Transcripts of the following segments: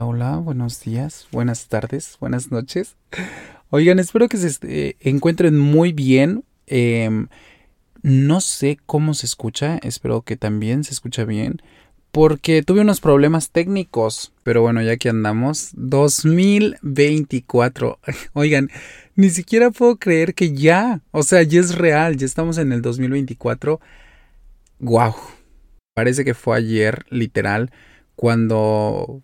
Hola, buenos días, buenas tardes, buenas noches. Oigan, espero que se encuentren muy bien. Em, no sé cómo se escucha, espero que también se escucha bien, porque tuve unos problemas técnicos. Pero bueno, ya que andamos, 2024. Oigan, ni siquiera puedo creer que ya, o sea, ya es real, ya estamos en el 2024. Wow. Parece que fue ayer, literal, cuando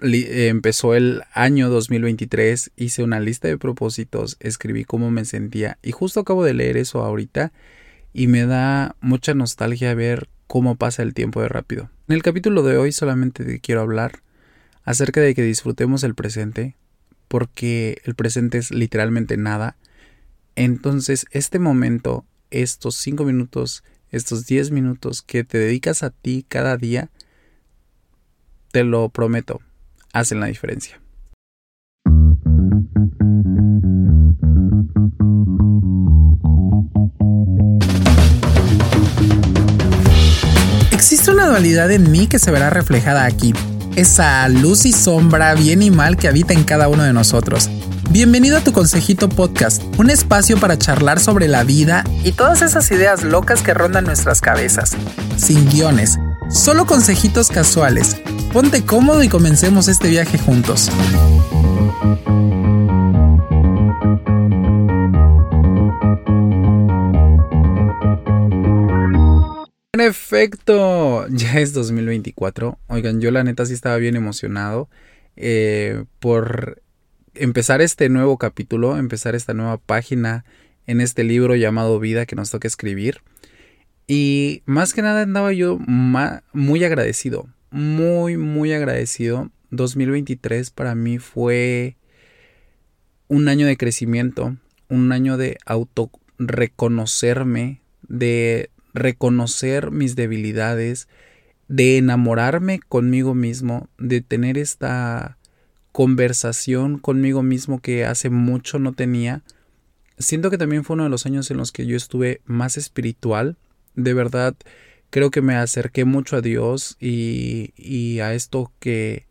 empezó el año 2023, hice una lista de propósitos, escribí cómo me sentía y justo acabo de leer eso ahorita y me da mucha nostalgia ver cómo pasa el tiempo de rápido. En el capítulo de hoy solamente te quiero hablar acerca de que disfrutemos el presente, porque el presente es literalmente nada. Entonces, este momento, estos 5 minutos, estos 10 minutos que te dedicas a ti cada día, te lo prometo, hacen la diferencia. Existe una dualidad en mí que se verá reflejada aquí. Esa luz y sombra, bien y mal que habita en cada uno de nosotros. Bienvenido a tu Consejito Podcast, un espacio para charlar sobre la vida y todas esas ideas locas que rondan nuestras cabezas. Sin guiones, solo consejitos casuales. Ponte cómodo y comencemos este viaje juntos. En efecto, ya es 2024. Oigan, yo la neta sí estaba bien emocionado eh, por empezar este nuevo capítulo, empezar esta nueva página en este libro llamado Vida que nos toca escribir. Y más que nada andaba yo muy agradecido, muy, muy agradecido. 2023 para mí fue un año de crecimiento, un año de auto reconocerme, de reconocer mis debilidades, de enamorarme conmigo mismo, de tener esta conversación conmigo mismo que hace mucho no tenía. Siento que también fue uno de los años en los que yo estuve más espiritual. De verdad, creo que me acerqué mucho a Dios y, y a esto que,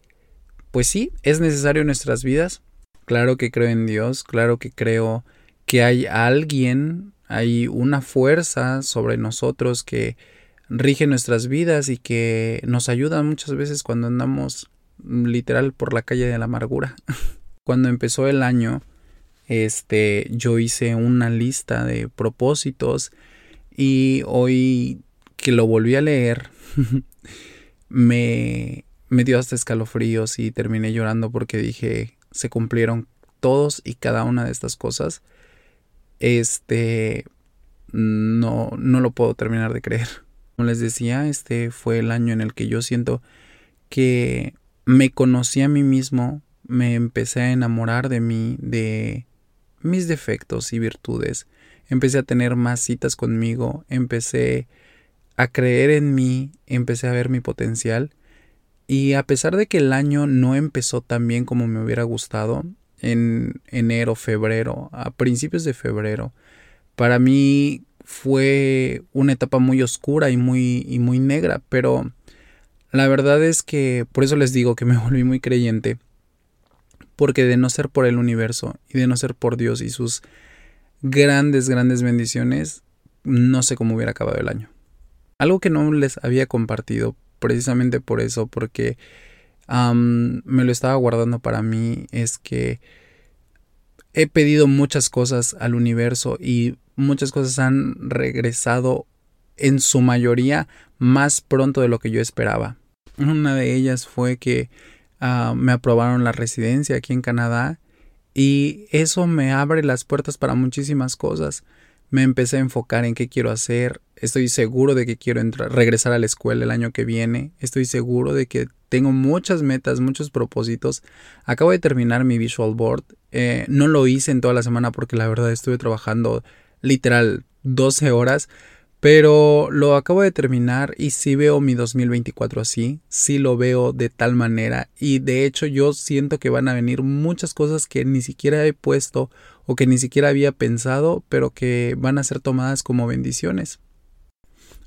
pues sí, es necesario en nuestras vidas. Claro que creo en Dios, claro que creo que hay alguien, hay una fuerza sobre nosotros que rige nuestras vidas y que nos ayuda muchas veces cuando andamos literal por la calle de la amargura. Cuando empezó el año, este, yo hice una lista de propósitos y hoy que lo volví a leer, me, me dio hasta escalofríos y terminé llorando porque dije, se cumplieron todos y cada una de estas cosas. Este, no, no lo puedo terminar de creer. Como les decía, este fue el año en el que yo siento que me conocí a mí mismo, me empecé a enamorar de mí, de mis defectos y virtudes, empecé a tener más citas conmigo, empecé a creer en mí, empecé a ver mi potencial y a pesar de que el año no empezó tan bien como me hubiera gustado, en enero, febrero, a principios de febrero, para mí fue una etapa muy oscura y muy, y muy negra, pero la verdad es que por eso les digo que me volví muy creyente. Porque de no ser por el universo y de no ser por Dios y sus grandes, grandes bendiciones, no sé cómo hubiera acabado el año. Algo que no les había compartido precisamente por eso, porque me lo estaba guardando para mí, es que he pedido muchas cosas al universo y muchas cosas han regresado en su mayoría más pronto de lo que yo esperaba. Una de ellas fue que ah, me aprobaron la residencia aquí en Canadá y eso me abre las puertas para muchísimas cosas. Me empecé a enfocar en qué quiero hacer. Estoy seguro de que quiero regresar a la escuela el año que viene. Estoy seguro de que tengo muchas metas, muchos propósitos. Acabo de terminar mi visual board. Eh, no lo hice en toda la semana porque la verdad estuve trabajando literal 12 horas pero lo acabo de terminar y sí veo mi 2024 así, sí lo veo de tal manera y de hecho yo siento que van a venir muchas cosas que ni siquiera he puesto o que ni siquiera había pensado, pero que van a ser tomadas como bendiciones.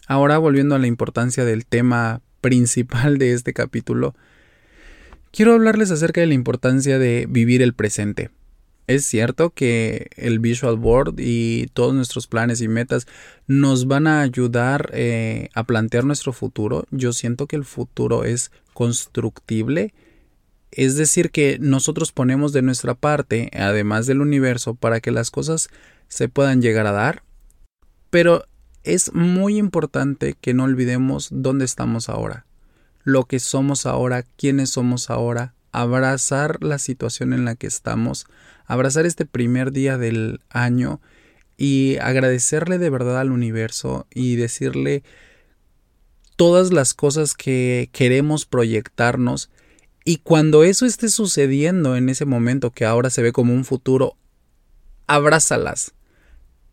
Ahora volviendo a la importancia del tema principal de este capítulo, quiero hablarles acerca de la importancia de vivir el presente. Es cierto que el Visual Board y todos nuestros planes y metas nos van a ayudar eh, a plantear nuestro futuro. Yo siento que el futuro es constructible. Es decir, que nosotros ponemos de nuestra parte, además del universo, para que las cosas se puedan llegar a dar. Pero es muy importante que no olvidemos dónde estamos ahora, lo que somos ahora, quiénes somos ahora, abrazar la situación en la que estamos, abrazar este primer día del año y agradecerle de verdad al universo y decirle todas las cosas que queremos proyectarnos y cuando eso esté sucediendo en ese momento que ahora se ve como un futuro, abrázalas.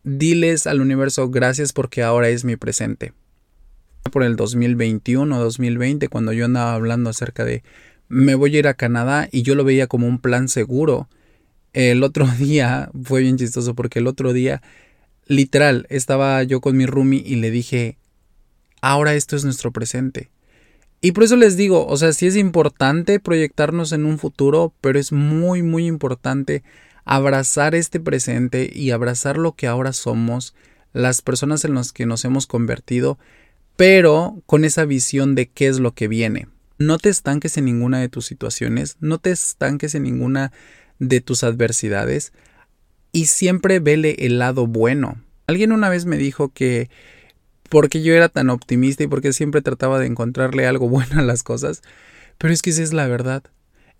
Diles al universo gracias porque ahora es mi presente. Por el 2021 2020 cuando yo andaba hablando acerca de me voy a ir a Canadá y yo lo veía como un plan seguro. El otro día fue bien chistoso porque el otro día, literal, estaba yo con mi roomie y le dije, ahora esto es nuestro presente. Y por eso les digo, o sea, sí es importante proyectarnos en un futuro, pero es muy, muy importante abrazar este presente y abrazar lo que ahora somos, las personas en las que nos hemos convertido, pero con esa visión de qué es lo que viene. No te estanques en ninguna de tus situaciones, no te estanques en ninguna de tus adversidades y siempre vele el lado bueno. Alguien una vez me dijo que porque yo era tan optimista y porque siempre trataba de encontrarle algo bueno a las cosas, pero es que esa es la verdad.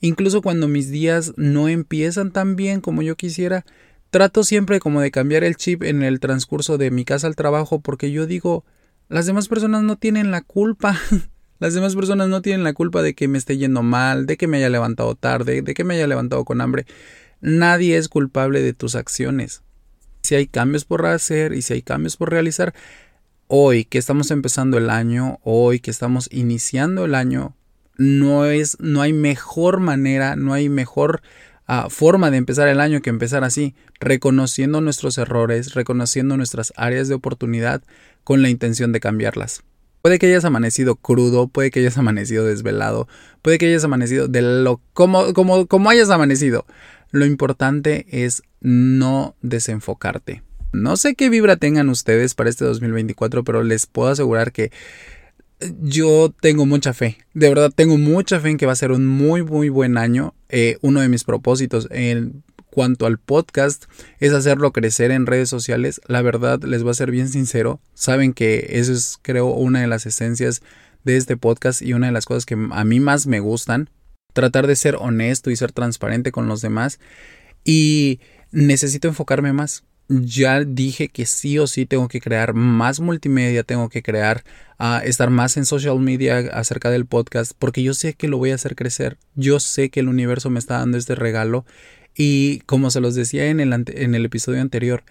Incluso cuando mis días no empiezan tan bien como yo quisiera, trato siempre como de cambiar el chip en el transcurso de mi casa al trabajo porque yo digo, las demás personas no tienen la culpa. Las demás personas no tienen la culpa de que me esté yendo mal, de que me haya levantado tarde, de que me haya levantado con hambre. Nadie es culpable de tus acciones. Si hay cambios por hacer y si hay cambios por realizar, hoy que estamos empezando el año, hoy que estamos iniciando el año, no es, no hay mejor manera, no hay mejor ah, forma de empezar el año que empezar así, reconociendo nuestros errores, reconociendo nuestras áreas de oportunidad con la intención de cambiarlas. Puede que hayas amanecido crudo, puede que hayas amanecido desvelado, puede que hayas amanecido de lo como, como, como hayas amanecido. Lo importante es no desenfocarte. No sé qué vibra tengan ustedes para este 2024, pero les puedo asegurar que yo tengo mucha fe. De verdad, tengo mucha fe en que va a ser un muy, muy buen año. Eh, uno de mis propósitos en cuanto al podcast es hacerlo crecer en redes sociales. La verdad, les voy a ser bien sincero. Saben que eso es, creo, una de las esencias de este podcast y una de las cosas que a mí más me gustan. Tratar de ser honesto y ser transparente con los demás. Y necesito enfocarme más. Ya dije que sí o sí tengo que crear más multimedia, tengo que crear, uh, estar más en social media acerca del podcast, porque yo sé que lo voy a hacer crecer. Yo sé que el universo me está dando este regalo y como se los decía en el, en el episodio anterior,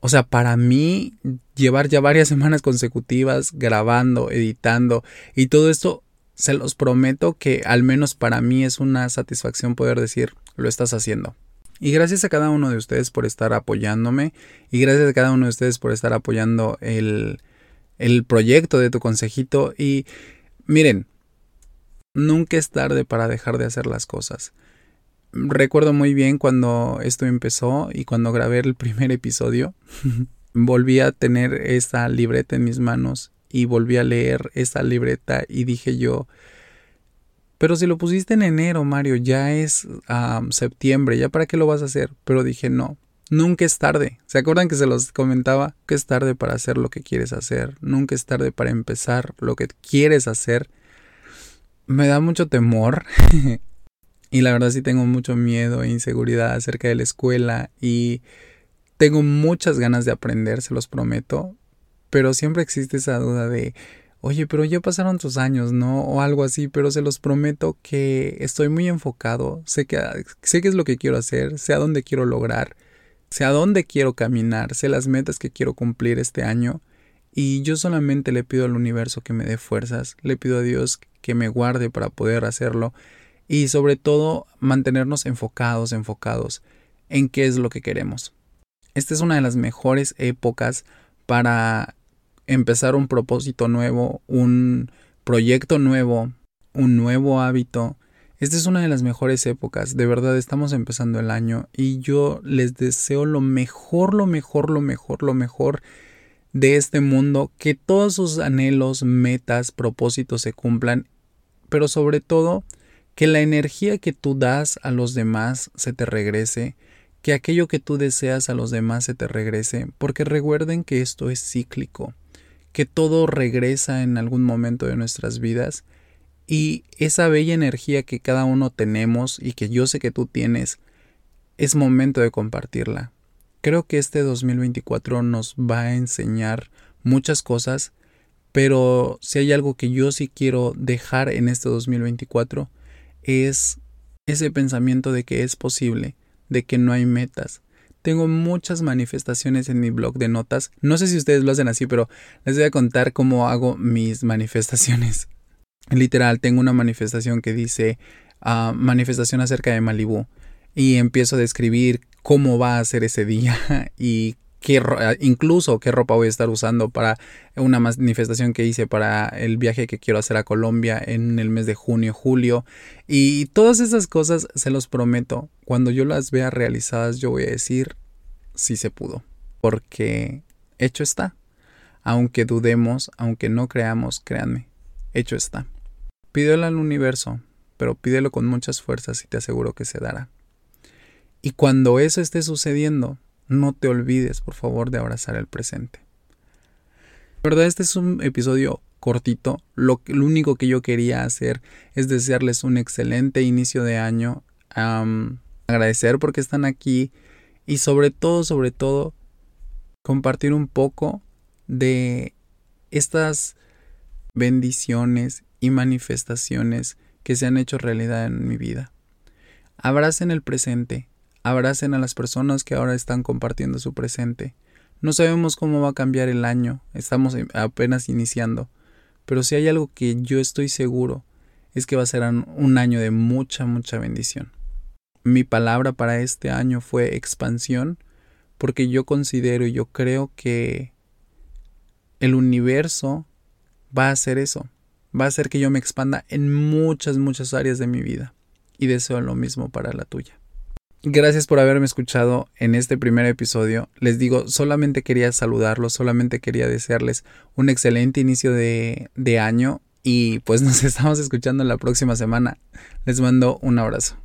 o sea, para mí llevar ya varias semanas consecutivas grabando, editando y todo esto, se los prometo que al menos para mí es una satisfacción poder decir, lo estás haciendo. Y gracias a cada uno de ustedes por estar apoyándome y gracias a cada uno de ustedes por estar apoyando el, el proyecto de tu consejito. Y miren, nunca es tarde para dejar de hacer las cosas recuerdo muy bien cuando esto empezó y cuando grabé el primer episodio. volví a tener esta libreta en mis manos y volví a leer esta libreta y dije yo, pero si lo pusiste en enero, Mario, ya es septiembre, ¿ya para qué lo vas a hacer? Pero dije, no, nunca es tarde. ¿Se acuerdan que se los comentaba? Que es tarde para hacer lo que quieres hacer, nunca es tarde para empezar lo que quieres hacer. Me da mucho temor Y la verdad sí tengo mucho miedo e inseguridad acerca de la escuela y tengo muchas ganas de aprender, se los prometo, pero siempre existe esa duda de, oye, pero ya pasaron tus años, ¿no? O algo así, pero se los prometo que estoy muy enfocado, sé que sé qué es lo que quiero hacer, sé a dónde quiero lograr, sé a dónde quiero caminar, sé las metas que quiero cumplir este año y yo solamente le pido al universo que me dé fuerzas, le pido a Dios que me guarde para poder hacerlo y sobre todo mantenernos enfocados, enfocados en qué es lo que queremos. Esta es una de las mejores épocas para empezar un propósito nuevo, un proyecto nuevo, un nuevo hábito. Esta es una de las mejores épocas, de verdad estamos empezando el año y yo les deseo lo mejor, lo mejor, lo mejor, lo mejor de este mundo, que todos sus anhelos, metas, propósitos se cumplan, pero sobre todo que la energía que tú das a los demás se te regrese, que aquello que tú deseas a los demás se te regrese, porque recuerden que esto es cíclico, que todo regresa en algún momento de nuestras vidas y esa bella energía que cada uno tenemos y que yo sé que tú tienes, es momento de compartirla. Creo que este 2024 nos va a enseñar muchas cosas, pero si hay algo que yo sí quiero dejar en este 2024 es ese pensamiento de que es posible, de que no hay metas. Tengo muchas manifestaciones en mi blog de notas. No sé si ustedes lo hacen así, pero les voy a contar cómo hago mis manifestaciones. Literal, tengo una manifestación que dice ah, manifestación acerca de Malibú y empiezo a describir cómo va a ser ese día y qué, ah, incluso qué ropa voy a estar usando para una manifestación que hice para el viaje que quiero hacer a Colombia en el mes de junio, julio y todas esas cosas se los prometo, cuando yo las vea realizadas yo voy a decir si se pudo, porque hecho está. Aunque dudemos, aunque no creamos, créanme, hecho está. Pídelo al universo, pero pídelo con muchas fuerzas y te aseguro que se dará. Y cuando eso esté sucediendo, no te olvides, por favor, de abrazar el presente. La verdad, este es un episodio cortito. Lo, lo, único que yo quería hacer es desearles un excelente inicio de año. agradecer porque están aquí. Y sobre todo, sobre todo, compartir un poco de estas bendiciones y manifestaciones que se han hecho realidad en mi vida. Abracen el presente, abracen a las personas que ahora están compartiendo su presente. No sabemos cómo va a cambiar el año, estamos apenas iniciando, pero si hay algo que yo estoy seguro es que va a ser un año de mucha, mucha bendición. Mi palabra para este año fue expansión, porque yo considero y yo creo que el universo va a hacer eso, va a hacer que yo me expanda en muchas, muchas áreas de mi vida. Y deseo lo mismo para la tuya. Gracias por haberme escuchado en este primer episodio. Les digo, solamente quería saludarlos, solamente quería desearles un excelente inicio de, de año y pues nos estamos escuchando la próxima semana. Les mando un abrazo.